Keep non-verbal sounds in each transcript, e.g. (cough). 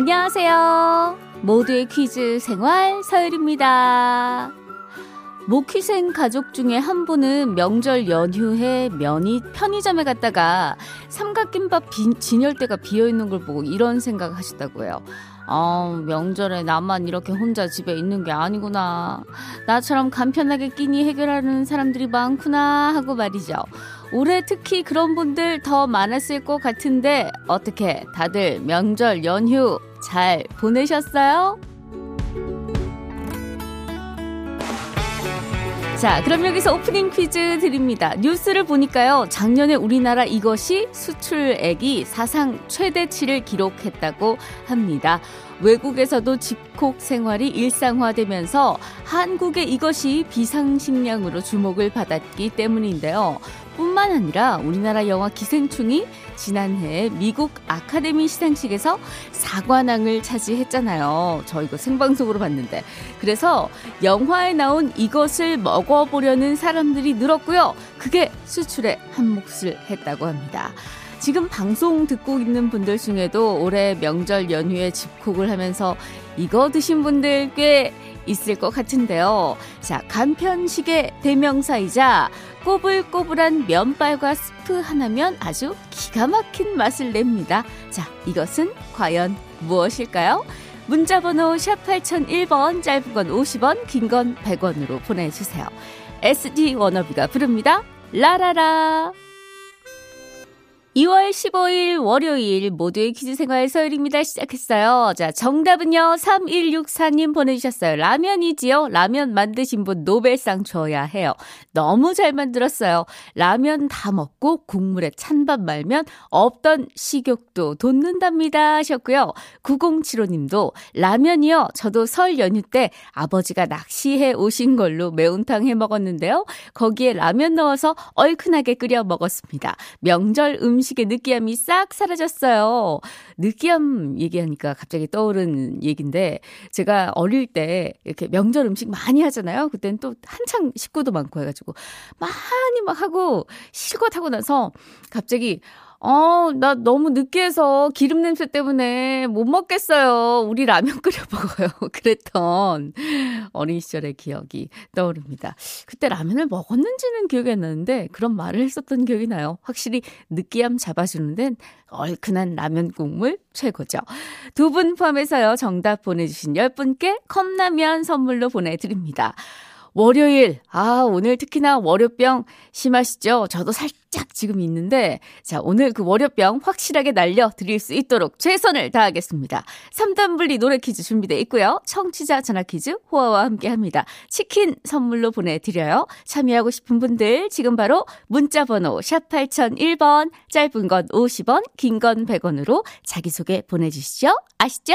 안녕하세요. 모두의 퀴즈 생활 서율입니다. 모퀴생 가족 중에 한 분은 명절 연휴에 면이 편의점에 갔다가 삼각김밥 비, 진열대가 비어 있는 걸 보고 이런 생각을 하셨다고요. 아, 명절에 나만 이렇게 혼자 집에 있는 게 아니구나. 나처럼 간편하게 끼니 해결하는 사람들이 많구나 하고 말이죠. 올해 특히 그런 분들 더 많았을 것 같은데 어떻게 다들 명절 연휴 잘 보내셨어요? 자, 그럼 여기서 오프닝 퀴즈 드립니다. 뉴스를 보니까요, 작년에 우리나라 이것이 수출액이 사상 최대치를 기록했다고 합니다. 외국에서도 집콕 생활이 일상화되면서 한국의 이것이 비상식량으로 주목을 받았기 때문인데요. 뿐만 아니라 우리나라 영화 기생충이 지난해 미국 아카데미 시상식에서 사관왕을 차지했잖아요. 저 이거 생방송으로 봤는데. 그래서 영화에 나온 이것을 먹어보려는 사람들이 늘었고요. 그게 수출에 한 몫을 했다고 합니다. 지금 방송 듣고 있는 분들 중에도 올해 명절 연휴에 집콕을 하면서 이거 드신 분들 꽤 있을 것 같은데요. 자, 간편식의 대명사이자 꼬불꼬불한 면발과 스프 하나면 아주 기가 막힌 맛을 냅니다. 자, 이것은 과연 무엇일까요? 문자번호 샵 8001번, 짧은 건 50원, 긴 건 100원으로 보내주세요. SD 워너비가 부릅니다. 라라라. 2월 15일 월요일 모두의 퀴즈 생활 서열입니다. 시작했어요. 자, 정답은요. 3164님 보내주셨어요. 라면이지요. 라면 만드신 분 노벨상 줘야 해요. 너무 잘 만들었어요. 라면 다 먹고 국물에 찬밥 말면 없던 식욕도 돋는답니다 하셨고요. 9075님도 라면이요. 저도 설 연휴 때 아버지가 낚시해 오신 걸로 매운탕 해 먹었는데요. 거기에 라면 넣어서 얼큰하게 끓여 먹었습니다. 명절 음식 음식의 느끼함이 싹 사라졌어요. 느끼함 얘기하니까 갑자기 떠오른 얘기인데 제가 어릴 때 이렇게 명절 음식 많이 하잖아요. 그때는 또 한창 식구도 많고 해가지고 많이 막 하고 실컷 하고 나서 갑자기 어, 나 너무 느끼해서 기름 냄새 때문에 못 먹겠어요. 우리 라면 (laughs) 끓여 먹어요. (laughs) 그랬던 어린 시절의 기억이 떠오릅니다. 그때 라면을 먹었는지는 기억이 안 나는데 그런 말을 했었던 기억이 나요. 확실히 느끼함 잡아주는 데는 얼큰한 라면 국물 최고죠. 두 분 포함해서요. 정답 보내주신 10분께 컵라면 선물로 보내드립니다. 월요일, 아, 오늘 특히나 월요병 심하시죠? 저도 살짝 지금 있는데, 자, 오늘 그 월요병 확실하게 날려드릴 수 있도록 최선을 다하겠습니다. 3단 분리 노래 퀴즈 준비되어 있고요. 청취자 전화 퀴즈 호화와 함께 합니다. 치킨 선물로 보내드려요. 참여하고 싶은 분들 지금 바로 문자번호 샵 8001번, 짧은 건 50원, 긴 건 100원으로 자기소개 보내주시죠. 아시죠?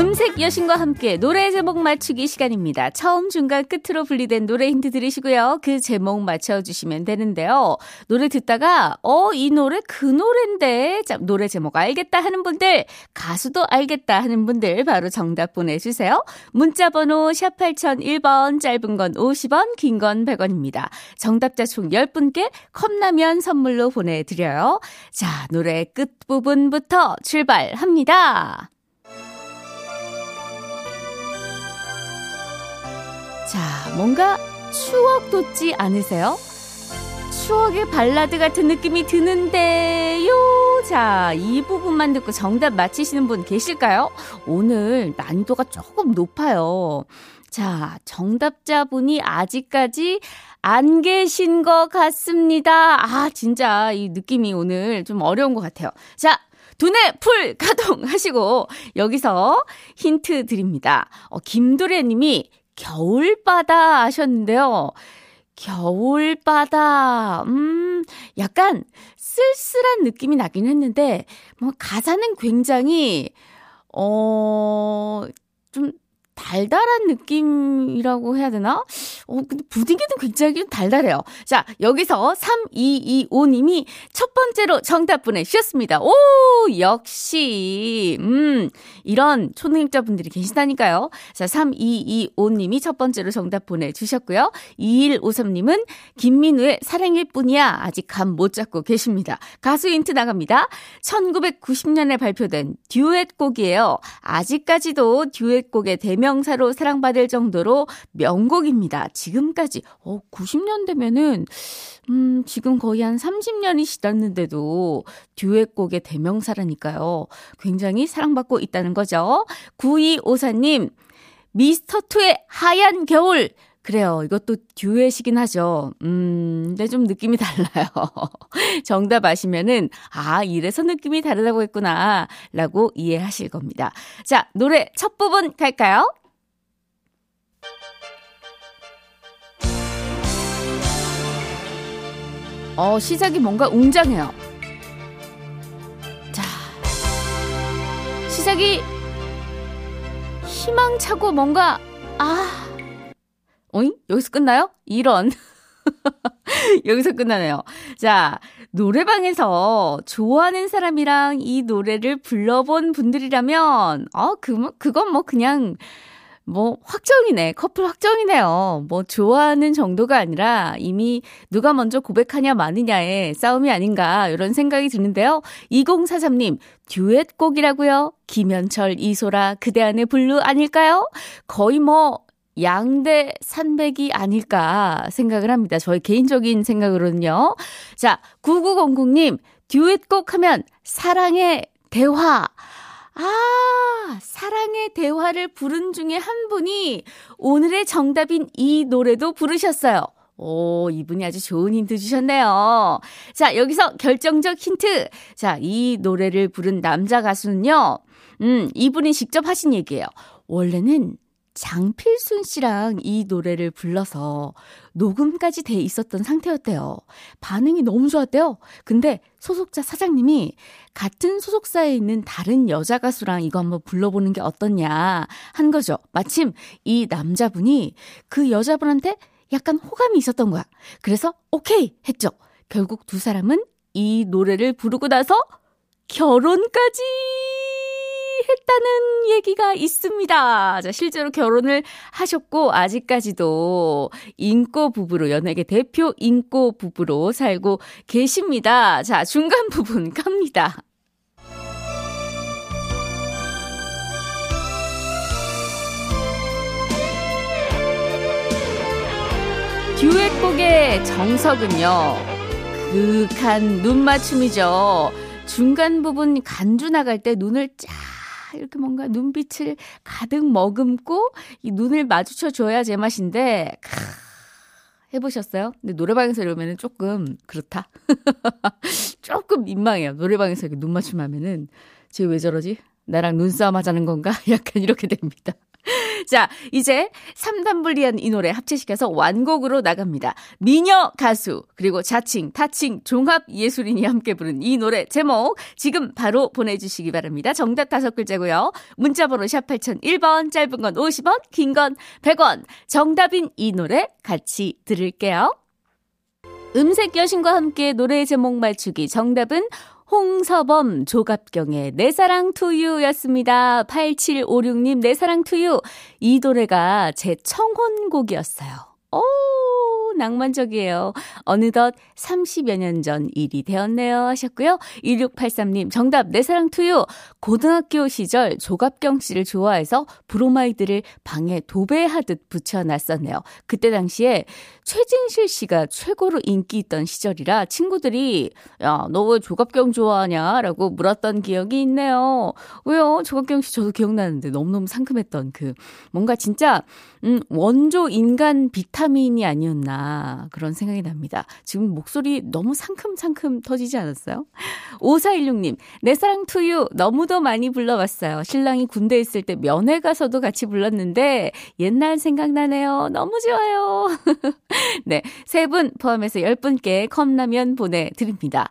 음색 여신과 함께 노래 제목 맞추기 시간입니다. 처음 중간 끝으로 분리된 노래 힌트 들으시고요. 그 제목 맞춰주시면 되는데요. 노래 듣다가 어 이 노래 그 노래인데 자, 노래 제목 알겠다 하는 분들 가수도 알겠다 하는 분들 바로 정답 보내주세요. 문자번호 샵 8001번 짧은 건 50원 긴 건 100원입니다. 정답자 총 10분께 컵라면 선물로 보내드려요. 자 노래 끝부분부터 출발합니다. 자, 뭔가 추억 돋지 않으세요? 추억의 발라드 같은 느낌이 드는데요. 자, 이 부분만 듣고 정답 맞히시는 분 계실까요? 오늘 난이도가 조금 높아요. 자, 정답자분이 아직까지 안 계신 것 같습니다. 아, 진짜 이 느낌이 오늘 좀 어려운 것 같아요. 자, 두뇌 풀 가동하시고 여기서 힌트 드립니다. 어, 김도래 님이 겨울바다 하셨는데요. 겨울바다. 음, 약간 쓸쓸한 느낌이 나긴 했는데, 뭐, 가사는 굉장히, 어, 좀 달달한 느낌이라고 해야 되나? 어, 근데 부딩기는 굉장히 달달해요. 자, 여기서 3225님이 첫 번째로 정답 보내주셨습니다. 오, 역시, 음, 이런 초능력자분들이 계시다니까요. 자, 3225님이 첫 번째로 정답 보내주셨고요. 2153님은 김민우의 사랑일 뿐이야. 아직 감 못 잡고 계십니다. 가수 힌트 나갑니다. 1990년에 발표된 듀엣곡이에요. 아직까지도 듀엣곡의 대명사로 사랑받을 정도로 명곡입니다. 지금까지, 어, 90년대면은, 음, 지금 거의 한 30년이 지났는데도 듀엣곡의 대명사라니까요. 굉장히 사랑받고 있다는 거죠. 9254님, 미스터2의 하얀 겨울! 그래요. 이것도 듀엣이긴 하죠. 음, 근데 좀 느낌이 달라요. (laughs) 정답 아시면은, 아, 이래서 느낌이 다르다고 했구나. 라고 이해하실 겁니다. 자, 노래 첫 부분 갈까요? 어, 시작이 뭔가 웅장해요. 자, 시작이 희망차고 뭔가, 아, 어잉? 여기서 끝나요? 이런. (laughs) 여기서 끝나네요. 자, 노래방에서 좋아하는 사람이랑 이 노래를 불러본 분들이라면, 어, 그, 그건 뭐 그냥, 뭐, 확정이네. 커플 확정이네요. 뭐, 좋아하는 정도가 아니라 이미 누가 먼저 고백하냐 마느냐의 싸움이 아닌가, 이런 생각이 드는데요. 2043님, 듀엣곡이라고요? 김현철, 이소라, 그대 안의 블루 아닐까요? 거의 뭐, 양대 산맥이 아닐까 생각을 합니다. 저의 개인적인 생각으로는요. 자, 9900님, 듀엣곡 하면 사랑의 대화. 아, 사랑의 대화를 부른 중에 한 분이 오늘의 정답인 이 노래도 부르셨어요. 오, 이분이 아주 좋은 힌트 주셨네요. 자, 여기서 결정적 힌트. 자, 이 노래를 부른 남자 가수는요. 음, 이분이 직접 하신 얘기예요. 원래는 장필순 씨랑 이 노래를 불러서 녹음까지 돼 있었던 상태였대요. 반응이 너무 좋았대요. 근데 소속자 사장님이 같은 소속사에 있는 다른 여자 가수랑 이거 한번 불러보는 게 어떻냐 한 거죠. 마침 이 남자분이 그 여자분한테 약간 호감이 있었던 거야. 그래서 오케이 했죠. 결국 두 사람은 이 노래를 부르고 나서 결혼까지 했다는 얘기가 있습니다. 자, 실제로 결혼을 하셨고, 아직까지도 인꼬 부부로, 연예계 대표 인꼬 부부로 살고 계십니다. 자, 중간 부분 (laughs) 갑니다. 듀엣곡의 정석은요, 그윽한 눈 맞춤이죠. 중간 부분 간주 나갈 때 눈을 쫙 이렇게 뭔가 눈빛을 가득 머금고 이 눈을 마주쳐 줘야 제맛인데, 크, 해보셨어요? 근데 노래방에서 이러면은 조금 그렇다. (laughs) 조금 민망해요. 노래방에서 이렇게 눈 맞춤하면은 쟤 왜 저러지? 나랑 눈싸움 하자는 건가? (laughs) 약간 이렇게 됩니다. (laughs) 자, 이제 3단불리한 이 노래 합체시켜서 완곡으로 나갑니다. 미녀 가수, 그리고 자칭, 타칭, 종합 예술인이 함께 부른 이 노래 제목 지금 바로 보내주시기 바랍니다. 정답 다섯 글자고요. 문자번호 샵 8001번, 짧은 건 50원, 긴 건 100원. 정답인 이 노래 같이 들을게요. 음색 여신과 함께 노래 제목 맞추기 정답은 홍서범 조갑경의 내 사랑 투유 였습니다. 8756님 내 사랑 투유. 이 노래가 제 청혼곡이었어요. 오, 낭만적이에요. 어느덧 30여 년 전 일이 되었네요. 하셨고요. 1683님, 정답, 내 사랑 to you. 고등학교 시절 조갑경 씨를 좋아해서 브로마이드를 방에 도배하듯 붙여놨었네요. 그때 당시에 최진실 씨가 최고로 인기 있던 시절이라 친구들이, 야, 너 왜 조갑경 좋아하냐? 라고 물었던 기억이 있네요. 왜요? 조갑경 씨 저도 기억나는데 너무너무 상큼했던 그, 뭔가 진짜, 음, 원조 인간 비타민이 아니었나. 그런 생각이 납니다. 지금 목소리 너무 상큼상큼 터지지 않았어요? 5416님, 내 사랑 투유 너무도 많이 불러봤어요. 신랑이 군대 있을 때 면회 가서도 같이 불렀는데 옛날 생각나네요. 너무 좋아요. (laughs) 네, 세 분 포함해서 10분께 컵라면 보내드립니다.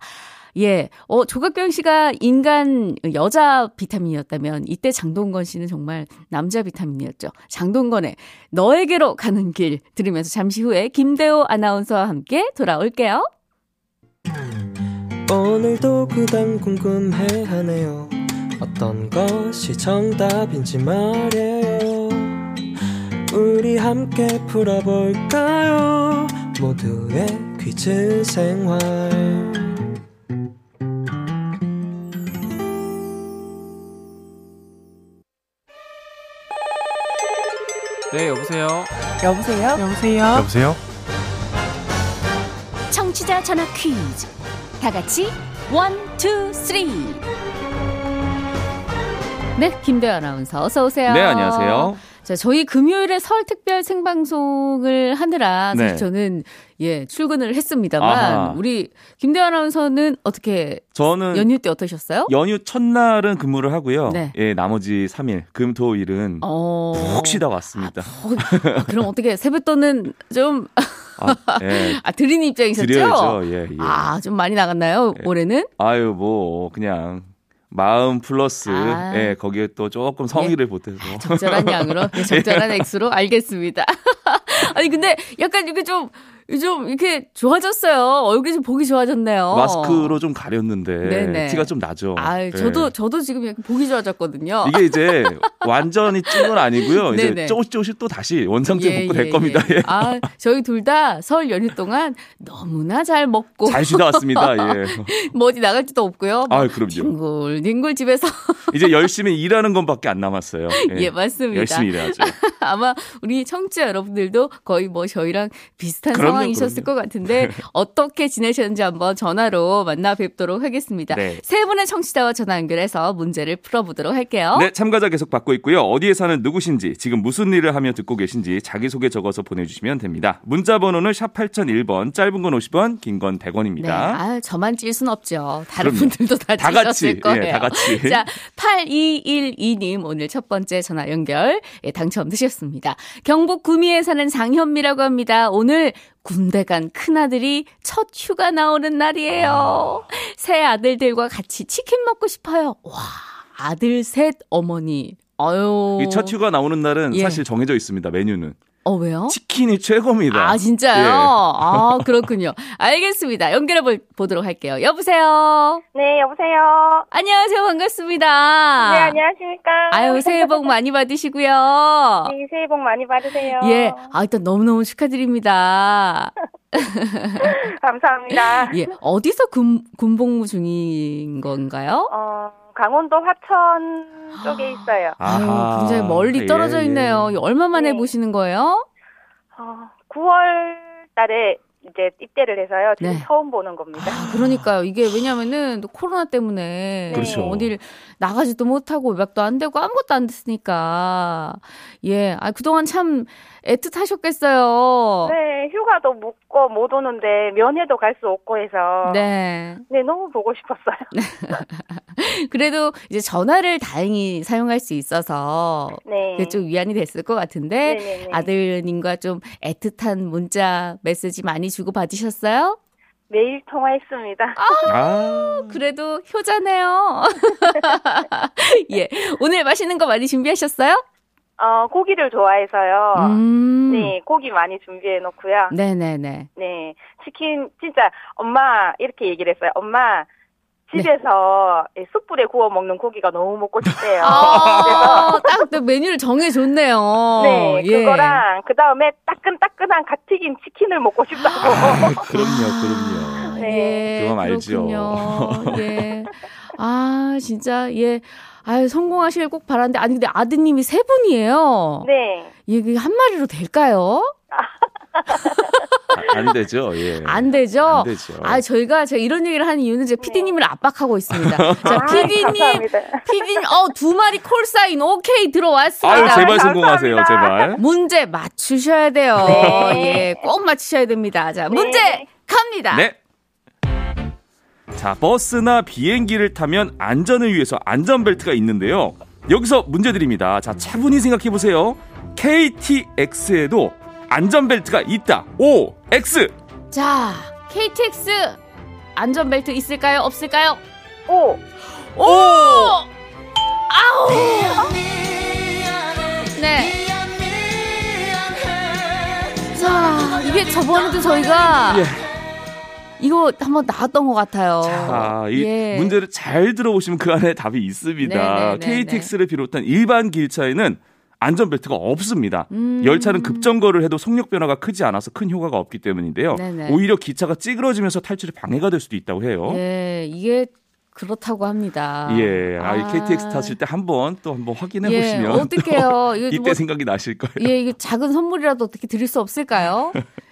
예. 어, 조각경 씨가 인간 여자 비타민이었다면 이때 장동건 씨는 정말 남자 비타민이었죠. 장동건의 너에게로 가는 길 들으면서 잠시 후에 김대호 아나운서와 함께 돌아올게요. 오늘도 그단 궁금해 하네요. 어떤 것이 정답인지 말해요. 우리 함께 풀어볼까요? 모두의 퀴즈 생활. 네 여보세요. 여보세요? 여보세요? 여보세요. 청취자 전화 퀴즈. 다 같이 one, two, three. 네, 김대호 아나운서 어서 오세요. 네, 안녕하세요. 자, 저희 금요일에 설 특별 생방송을 하느라 사실 네. 저는 예, 출근을 했습니다만 아하. 우리 김대호 아나운서는 어떻게 저는 연휴 때 어떠셨어요? 연휴 첫날은 근무를 하고요. 네. 예, 나머지 3일, 금, 토, 일은 어. 푹 쉬다 왔습니다. 어, 그럼 어떻게 세뱃돈은 좀 아, 예, (laughs) 아, 드리는 입장이셨죠? 드려야죠. 예, 예. 아, 좀 많이 나갔나요? 예. 올해는? 아유, 뭐, 그냥, 마음 플러스, 아. 예, 거기에 또 조금 성의를 보태서. 적절한 양으로, 네, 적절한 (laughs) 액수로 알겠습니다. (laughs) 아니 근데 약간 이렇게 좀 좀 이렇게 좋아졌어요. 얼굴이 좀 보기 좋아졌네요. 마스크로 좀 가렸는데, 네네. 티가 좀 나죠. 아, 예. 저도 저도 지금 약간 보기 좋아졌거든요. 이게 이제 완전히 찐 건 아니고요. 이제 네네. 조금씩 조금씩 또 다시 원상태 예, 복구 될 예, 겁니다. 예. 예. 아, 저희 둘 다 설 연휴 동안 너무나 잘 먹고 잘 쉬다 왔습니다. 예. (laughs) 뭐 어디 나갈 데도 없고요. 아, 그럼요. 뒹굴 뒹굴 집에서 (laughs) 이제 열심히 일하는 것밖에 안 남았어요. 예, 맞습니다. 열심히 일해야죠. (laughs) 아마 우리 청취자 여러분들도 거의 뭐 저희랑 비슷한 그럼 요, 상황이셨을 것 같은데 (laughs) 어떻게 지내셨는지 한번 전화로 만나 뵙도록 하겠습니다. 네. 세 분의 청취자와 전화 연결해서 문제를 풀어보도록 할게요. 네, 참가자 계속 받고 있고요. 어디에 사는 누구신지, 지금 무슨 일을 하며 듣고 계신지 자기소개 적어서 보내주시면 됩니다. 문자 번호는 샵 8001번, 짧은 건 50원, 긴 건 100원입니다. 네, 아, 저만 찔 순 없죠. 다른 그럼요. 분들도 다, 다 찔렀을 같이, 거예요. 예, 다 같이. (laughs) 자, 8212님 오늘 첫 번째 전화 연결 예, 당첨되셨습니다. 경북 구미에 사는 장현미라고 합니다. 오늘 군대 간 큰아들이 첫 휴가 나오는 날이에요. 새 아들들과 같이 치킨 먹고 싶어요. 와, 아들 셋 어머니. 아유. 이 첫 휴가 나오는 날은 예. 사실 정해져 있습니다. 메뉴는 어, 왜요? 치킨이 최고입니다. 아, 진짜요? 예. 아, 그렇군요. 알겠습니다. 연결해 볼- 보도록 할게요. 여보세요? 네, 여보세요. 안녕하세요. 반갑습니다. 네, 안녕하십니까. 아유, 새해 복 많이 받으시고요. 네, 새해 복 많이 받으세요. 예. 아, 일단 너무너무 축하드립니다. (laughs) 감사합니다. 예. 어디서 군, 군복무 중인 건가요? 어, 강원도 화천 쪽에 있어요. 아하. 굉장히 멀리 떨어져 예, 있네요. 예. 얼마 만에 네. 보시는 거예요? 어, 9월 달에 이제 입대를 해서요. 지금 네. 처음 보는 겁니다. 아, 그러니까요. 이게 왜냐면은 또 코로나 때문에 그렇죠. 어딜 나가지도 못하고 외박도 안 되고 아무것도 안 됐으니까 예, 아 그동안 참 애틋하셨겠어요. 네, 휴가도 묻고 못 오는데 면회도 갈 수 없고 해서 네. 네, 너무 보고 싶었어요. (laughs) 그래도 이제 전화를 다행히 사용할 수 있어서 네. 좀 위안이 됐을 것 같은데 네네네. 아들님과 좀 애틋한 문자 메시지 많이 주고 받으셨어요? 매일 통화했습니다. 아, 그래도 효자네요. (laughs) 예. 오늘 맛있는 거 많이 준비하셨어요? 어, 고기를 좋아해서요. 음. 네, 고기 많이 준비해 놓고요. 네네네. 네, 치킨 진짜 엄마 이렇게 얘기를 했어요. 엄마 네. 집에서 이 숯불에 구워 먹는 고기가 너무 먹고 싶대요. (laughs) 아, 딱, 딱 메뉴를 정해줬네요. 네, 예. 그거랑 그 다음에 따끈따끈한 갓 튀긴 치킨을 먹고 싶다고. 아, (laughs) 그럼요, 그럼요. 네. 예, 그건 알죠. 그렇군요. 예. (laughs) 아, 진짜, 예. 아유, 성공하시길 꼭 바라는데, 아니, 근데 아드님이 세 분이에요. 네, 이게 한 마리로 될까요? 안 되죠. 예. 안 되죠? 안 되죠. 아, 저희가 제가 이런 얘기를 하는 이유는 제 PD님을 압박하고 있습니다. (laughs) 자, 아, PD님. PD님, 어, 두 마리 콜 사인 오케이 들어왔습니다. 아유, 제발 감사합니다. 성공하세요, 제발. 문제 맞추셔야 돼요. 네. 예, 꼭 맞추셔야 됩니다. 자, 문제 갑니다. 네. 자, 버스나 비행기를 타면 안전을 위해서 안전벨트가 있는데요. 여기서 문제 드립니다. 자, 차분히 생각해 보세요. KTX에도 안전벨트가 있다. O, X. 자, KTX 안전벨트 있을까요? 없을까요? 오, 오! 아우! 네. 자, 이게 저번에도 저희가 예. 이거 한번 나왔던 것 같아요. 자, 이 예. 문제를 잘 들어보시면 그 안에 답이 있습니다. 네, 네, 네, KTX를 비롯한 일반 기차에는 안전벨트가 없습니다. 음. 열차는 급정거를 해도 속력 변화가 크지 않아서 큰 효과가 없기 때문인데요. 네네. 오히려 기차가 찌그러지면서 탈출에 방해가 될 수도 있다고 해요. 예, 이게 그렇다고 합니다. 예, 아, 이 아. KTX 타실 때 한번 또 한번 확인해 예, 보시면 어떡해요. (laughs) 이거 이때 뭐- 생각이 나실 거예요. 예, 이게 작은 선물이라도 어떻게 드릴 수 없을까요? (laughs)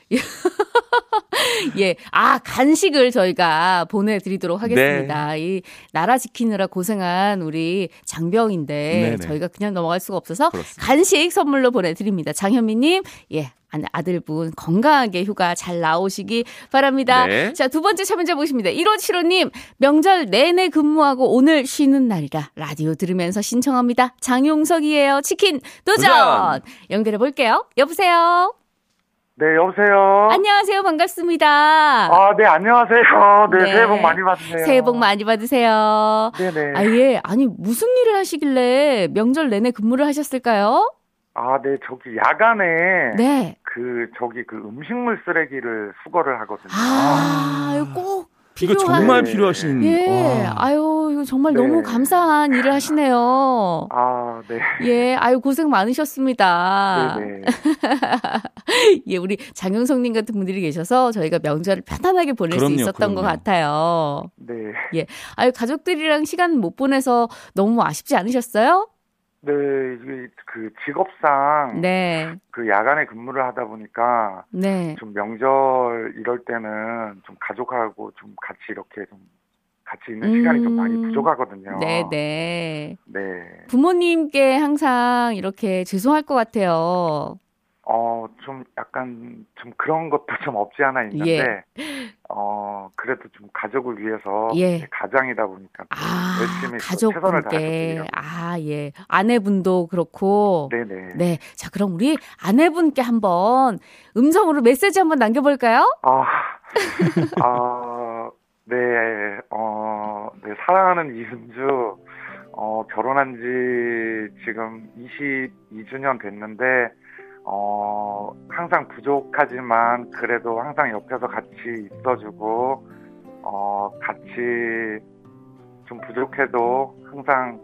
예. 아, 간식을 저희가 보내드리도록 하겠습니다. 네. 이 나라 지키느라 고생한 우리 장병인데 네네. 저희가 그냥 넘어갈 수가 없어서 그렇습니다. 간식 선물로 보내드립니다. 장현미님, 예. 아- 아들분 건강하게 휴가 잘 나오시기 바랍니다. 네. 자, 두 번째 참여자 보십니다. 1575님, 명절 내내 근무하고 오늘 쉬는 날이라 라디오 들으면서 신청합니다. 장용석이에요. 치킨 도전! 도전! 연결해 볼게요. 여보세요? 네, 여보세요. 안녕하세요. 반갑습니다. 아, 네, 안녕하세요. 네, 네. 새해 복 많이 받으세요. 새해 복 많이 받으세요. 네네. 아, 예. 아니, 무슨 일을 하시길래 명절 내내 근무를 하셨을까요? 아, 네, 저기 야간에 네. 그 저기 그 음식물 쓰레기를 수거를 하거든요. 아, 이거 꼭 이거 필요한. 정말 필요하신 예. 와. 아유, 이거 정말 네. 너무 감사한 일을 하시네요. 아, 네. 예. 아유, 고생 많으셨습니다. 네네. (laughs) 예, 우리 장영성님 같은 분들이 계셔서 저희가 명절을 편안하게 보낼 수 그럼요, 있었던 것 그럼요. 같아요. 네. 아유, 가족들이랑 시간 못 보내서 너무 아쉽지 않으셨어요? 네, 이게 그 직업상 네. 그 야간에 근무를 하다 보니까 네. 좀 명절 이럴 때는 좀 가족하고 좀 같이 이렇게 좀 같이 있는 시간이 좀 많이 음. 부족하거든요. 네, 네. 네. 부모님께 항상 이렇게 죄송할 것 같아요. 어, 좀 약간 좀 그런 것도 좀 없지 않아 있는데, 예. 어, 그래도 좀 가족을 위해서 예. 가장이다 보니까 또 아, 열심히 또 최선을. 아, 예. 아내분도 그렇고. 네네. 네. 자, 그럼 우리 아내분께 한번 음성으로 메시지 한번 남겨볼까요? 아, (laughs) 아, 네, 어, 네, 사랑하는 이은주, 어, 결혼한 지 지금 22주년 됐는데, 어, 항상 부족하지만 그래도 항상 옆에서 같이 있어주고, 어, 같이 좀 부족해도 항상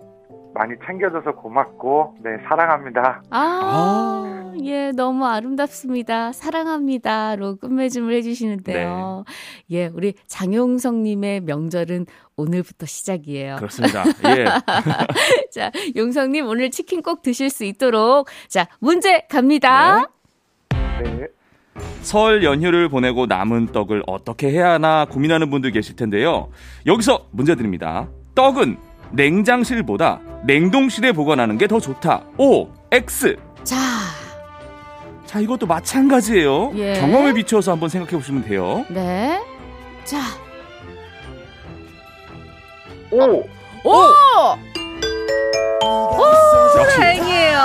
많이 챙겨줘서 고맙고, 네, 사랑합니다. 아, 예, 너무 아름답습니다. 사랑합니다로 끝맺음을 해주시는데요. 네. 예, 우리 장용성님의 명절은 오늘부터 시작이에요. 그렇습니다. 예. (laughs) 자, 용성님 오늘 치킨 꼭 드실 수 있도록 자 문제 갑니다. 네. 설 연휴를 보내고 남은 떡을 어떻게 해야 하나 고민하는 분들 계실 텐데요. 여기서 문제 드립니다. 떡은 냉장실보다 냉동실에 보관하는 게 더 좋다. O, X. 자, 자, 이것도 마찬가지예요. 예. 경험에 비추어서 한번 생각해 보시면 돼요. 네, 자, 오! 오, 오, 역시. 다행이에요.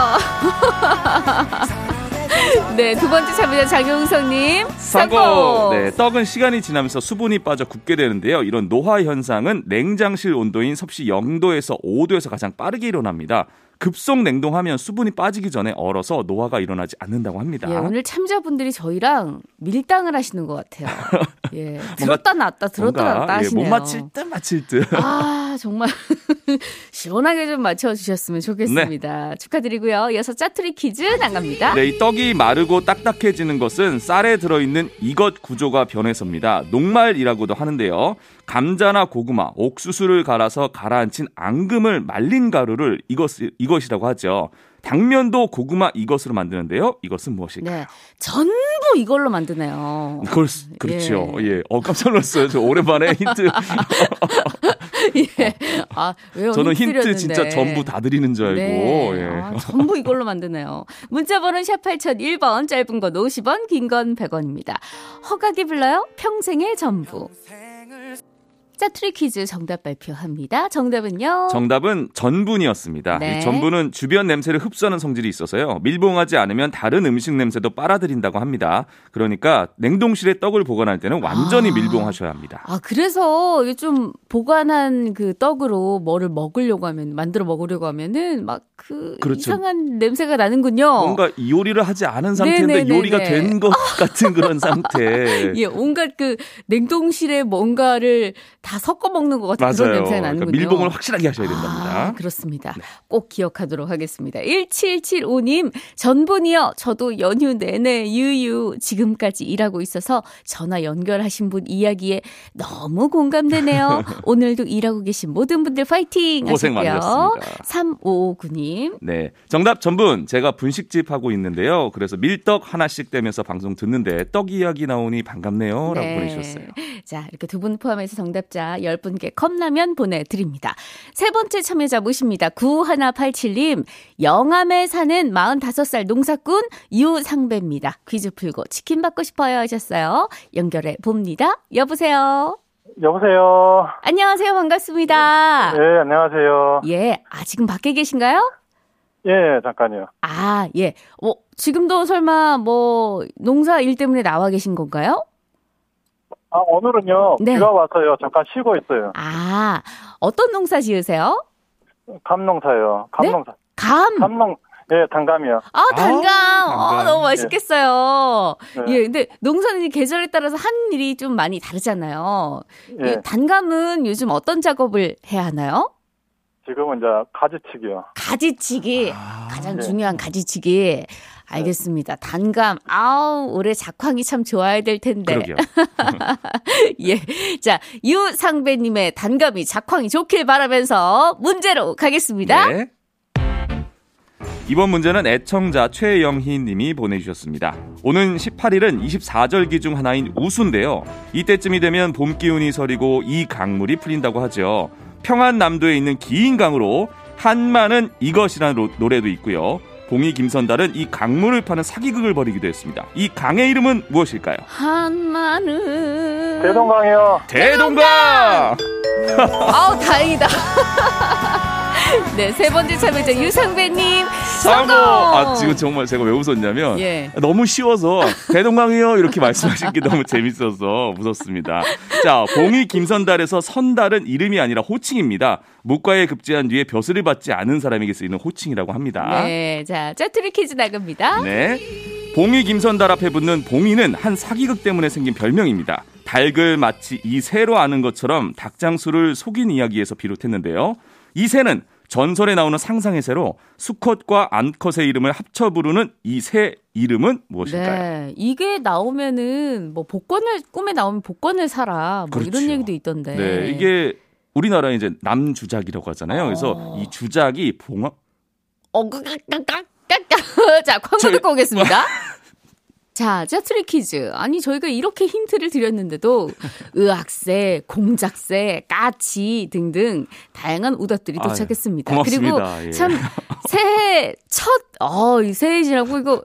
(laughs) 네, 두 번째 참여자 장용성님 성공! 성공. 네, 떡은 시간이 지나면서 수분이 빠져 굳게 되는데요. 이런 노화 현상은 냉장실 온도인 섭씨 0도에서 5도에서 가장 빠르게 일어납니다. 급속 냉동하면 수분이 빠지기 전에 얼어서 노화가 일어나지 않는다고 합니다. 예, 오늘 참자분들이 저희랑 밀당을 하시는 것 같아요. (laughs) 예, 들었다 놨다 들었다 놨다 뭔가 예, 하시네요. 못 맞힐 듯 맞힐 듯. 아, 정말 (laughs) 시원하게 좀 맞춰주셨으면 좋겠습니다. 축하드리고요. 이어서 짜투리 퀴즈 나갑니다. 네, 이 떡이 마르고 딱딱해지는 것은 쌀에 들어있는 이것 구조가 변해서입니다. 녹말이라고도 하는데요. 감자나 고구마, 옥수수를 갈아서 가라앉힌 앙금을 말린 가루를 이것, 이것이라고 하죠. 당면도 고구마 이것으로 만드는데요. 이것은 무엇일까요? 네, 전부 이걸로 만드네요. 그걸, 수- 그렇죠. 예. 어, 깜짝 놀랐어요. 저 오랜만에 힌트. (laughs) 예. 아, 왜요? 저는 힌트 드렸는데. 진짜 전부 다 드리는 줄 알고. 네. 예. 아, 전부 이걸로 만드네요. 문자번호 샵 8001번, 짧은 건 50원, 긴 건 100원입니다. 허각이 불러요? 평생의 전부. 짜투리 퀴즈 정답 발표합니다. 정답은요? 정답은 전분이었습니다. 네. 이 전분은 주변 냄새를 흡수하는 성질이 있어서요. 밀봉하지 않으면 다른 음식 냄새도 빨아들인다고 합니다. 그러니까 냉동실에 떡을 보관할 때는 완전히 아. 밀봉하셔야 합니다. 아, 그래서 좀 보관한 그 떡으로 뭐를 먹으려고 하면, 만들어 먹으려고 하면은 막그 그렇죠. 이상한 냄새가 나는군요. 뭔가 요리를 하지 않은 상태인데 네네네네. 요리가 된 것 같은 그런 상태. (laughs) 예, 온갖 그 냉동실에 뭔가를 다 섞어 먹는 것 같은 그런 맞아요. 냄새가 그러니까 나는군요. 밀봉을 확실하게 하셔야 된답니다. 네. 아, 그렇습니다. 꼭 기억하도록 하겠습니다. 1775님, 전분이요. 저도 연휴 내내 유유 지금까지 일하고 있어서 전화 연결하신 분 이야기에 너무 공감되네요. (laughs) 오늘도 일하고 계신 모든 분들 파이팅 고생 하시고요. 많으셨습니다. 3559님. 네. 정답 전분. 제가 분식집 하고 있는데요. 그래서 밀떡 하나씩 떼면서 방송 듣는데 떡 이야기 나오니 반갑네요. 라고 보내주셨어요. 자, 이렇게 두 분 포함해서 정답자 10분께 컵라면 보내드립니다. 세 번째 참여자 모십니다. 9187님, 영암에 사는 45살 농사꾼 유상배입니다. 퀴즈 풀고 치킨 받고 싶어요 하셨어요. 연결해 봅니다. 여보세요? 여보세요. 안녕하세요. 반갑습니다. 네, 안녕하세요. 예, 아, 지금 밖에 계신가요? 예, 잠깐요. 아, 예. 뭐, 지금도 설마 뭐, 농사 일 때문에 나와 계신 건가요? 아, 오늘은요, 네. 비가 와서요, 잠깐 쉬고 있어요. 아, 어떤 농사 지으세요? 감농사요. 감농사. 감. 감농, 예, 단감이요. 아, 단감. 단감. 어, 너무 맛있겠어요. 네. 예, 근데 농사는 이 계절에 따라서 한 일이 좀 많이 다르잖아요. 예. 이 단감은 요즘 어떤 작업을 해야 하나요? 지금은 이제 가지치기요. 가지치기. 가장 네. 중요한 가지치기. 알겠습니다. 단감. 아우, 올해 작황이 참 좋아야 될 텐데. 그러게요. (laughs) 예. 자, 유상배님의 단감이 작황이 좋길 바라면서 문제로 가겠습니다. 네. 이번 문제는 애청자 최영희 님이 보내주셨습니다. 오는 18일은 24절기 중 하나인 우수인데요. 이때쯤이 되면 봄 기운이 서리고 이 강물이 풀린다고 하죠. 평안남도에 있는 긴 강으로 한마는 이것이라는 로- 노래도 있고요. 봉이 김선달은 이 강물을 파는 사기극을 벌이기도 했습니다. 이 강의 이름은 무엇일까요? 한마는. 대동강이요. 대동강! 아우, 다행이다. (laughs) (laughs) 네, 세 번째 참여자 유상배님. 성공! 아, 지금 정말 제가 왜 웃었냐면 예. 너무 쉬워서 대동강이요 이렇게 (laughs) 말씀하신 게 너무 재밌어서 웃었습니다. 자, 봉이 김선달에서 선달은 이름이 아니라 호칭입니다. 무과에 급제한 뒤에 벼슬을 받지 않은 사람에게 쓰이는 호칭이라고 합니다. 네, 자, 짜투리 퀴즈 나갑니다. 네. 봉이 김선달 앞에 붙는 봉이는 한 사기극 때문에 생긴 별명입니다. 닭을 마치 이 새로 아는 것처럼 닭장수를 속인 이야기에서 비롯했는데요. 이 새는 전설에 나오는 상상의 새로 수컷과 암컷의 이름을 합쳐 부르는 이 새 이름은 무엇일까요? 네, 이게 나오면은 뭐 복권을 꿈에 나오면 복권을 사라 뭐 그렇죠. 이런 얘기도 있던데. 네, 이게 우리나라에 이제 남주작이라고 하잖아요. 그래서 어. 이 주작이 봉화 어, 깍깍깍깍깍. (laughs) 자, 광고 저- 듣고 오겠습니다. (laughs) 자, 짜투리 퀴즈. 아니, 저희가 이렇게 힌트를 드렸는데도 의학새, 공작새, 까치 등등 다양한 오답들이 도착했습니다. 고맙습니다. 그리고 예. 참 새해 첫, 어, 이 새해 지나고 이거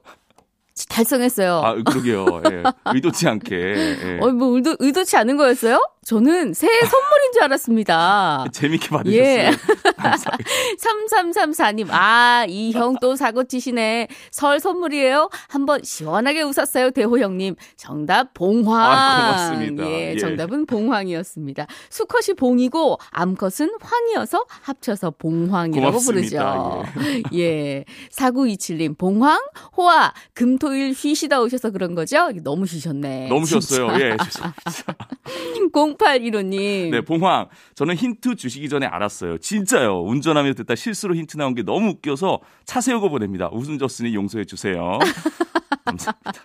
달성했어요. 아 그러게요. 예. 의도치 않게 예. 어, 뭐 의도, 의도치 않은 거였어요? 저는 새해 선물인 줄 알았습니다. (laughs) 재밌게 받으셨어요. 예. (laughs) 감사합니다. 3334님, 아, 이 형 또 사고 치시네. 설 선물이에요? 한번 시원하게 웃었어요, 대호 형님. 정답, 봉황. 아, 고맙습니다. 예, 예. 정답은 봉황이었습니다. 수컷이 봉이고, 암컷은 황이어서 합쳐서 봉황이라고 고맙습니다. 부르죠. 예. 4927님, 봉황, 호아, 금토일 쉬시다 오셔서 그런 거죠? 너무 쉬셨네. 너무 진짜. 쉬웠어요. 예. 죄송합니다. (laughs) 0815님. 네, 봉황. 저는 힌트 주시기 전에 알았어요. 진짜요. 운전하며 듣다 실수로 힌트 나온 게 너무 웃겨서 차 세우고 보냅니다. 웃음 줬으니 용서해 주세요. (laughs) 감사합니다.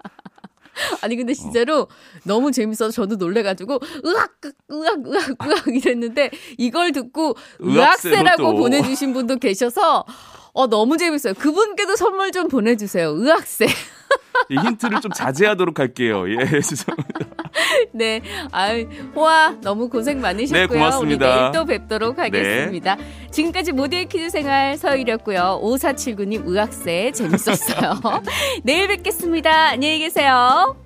아니 근데 진짜로 너무 재밌어서 저도 놀래가지고 으악 으악 으악 으악 이랬는데 이걸 듣고 또. 보내주신 분도 계셔서 어 너무 재밌어요. 그분께도 선물 좀 보내주세요. 의학새. 이 힌트를 좀 자제하도록 할게요. 예, (laughs) 죄송합니다. 네. 아유, 호아, 너무 고생 많으셨고요. 네, 고맙습니다. 우리 내일 또 뵙도록 하겠습니다. 지금까지 모두의 퀴즈 생활 서일이었고요. 5479님 의학세 재밌었어요. (laughs) 내일 뵙겠습니다. 안녕히 계세요.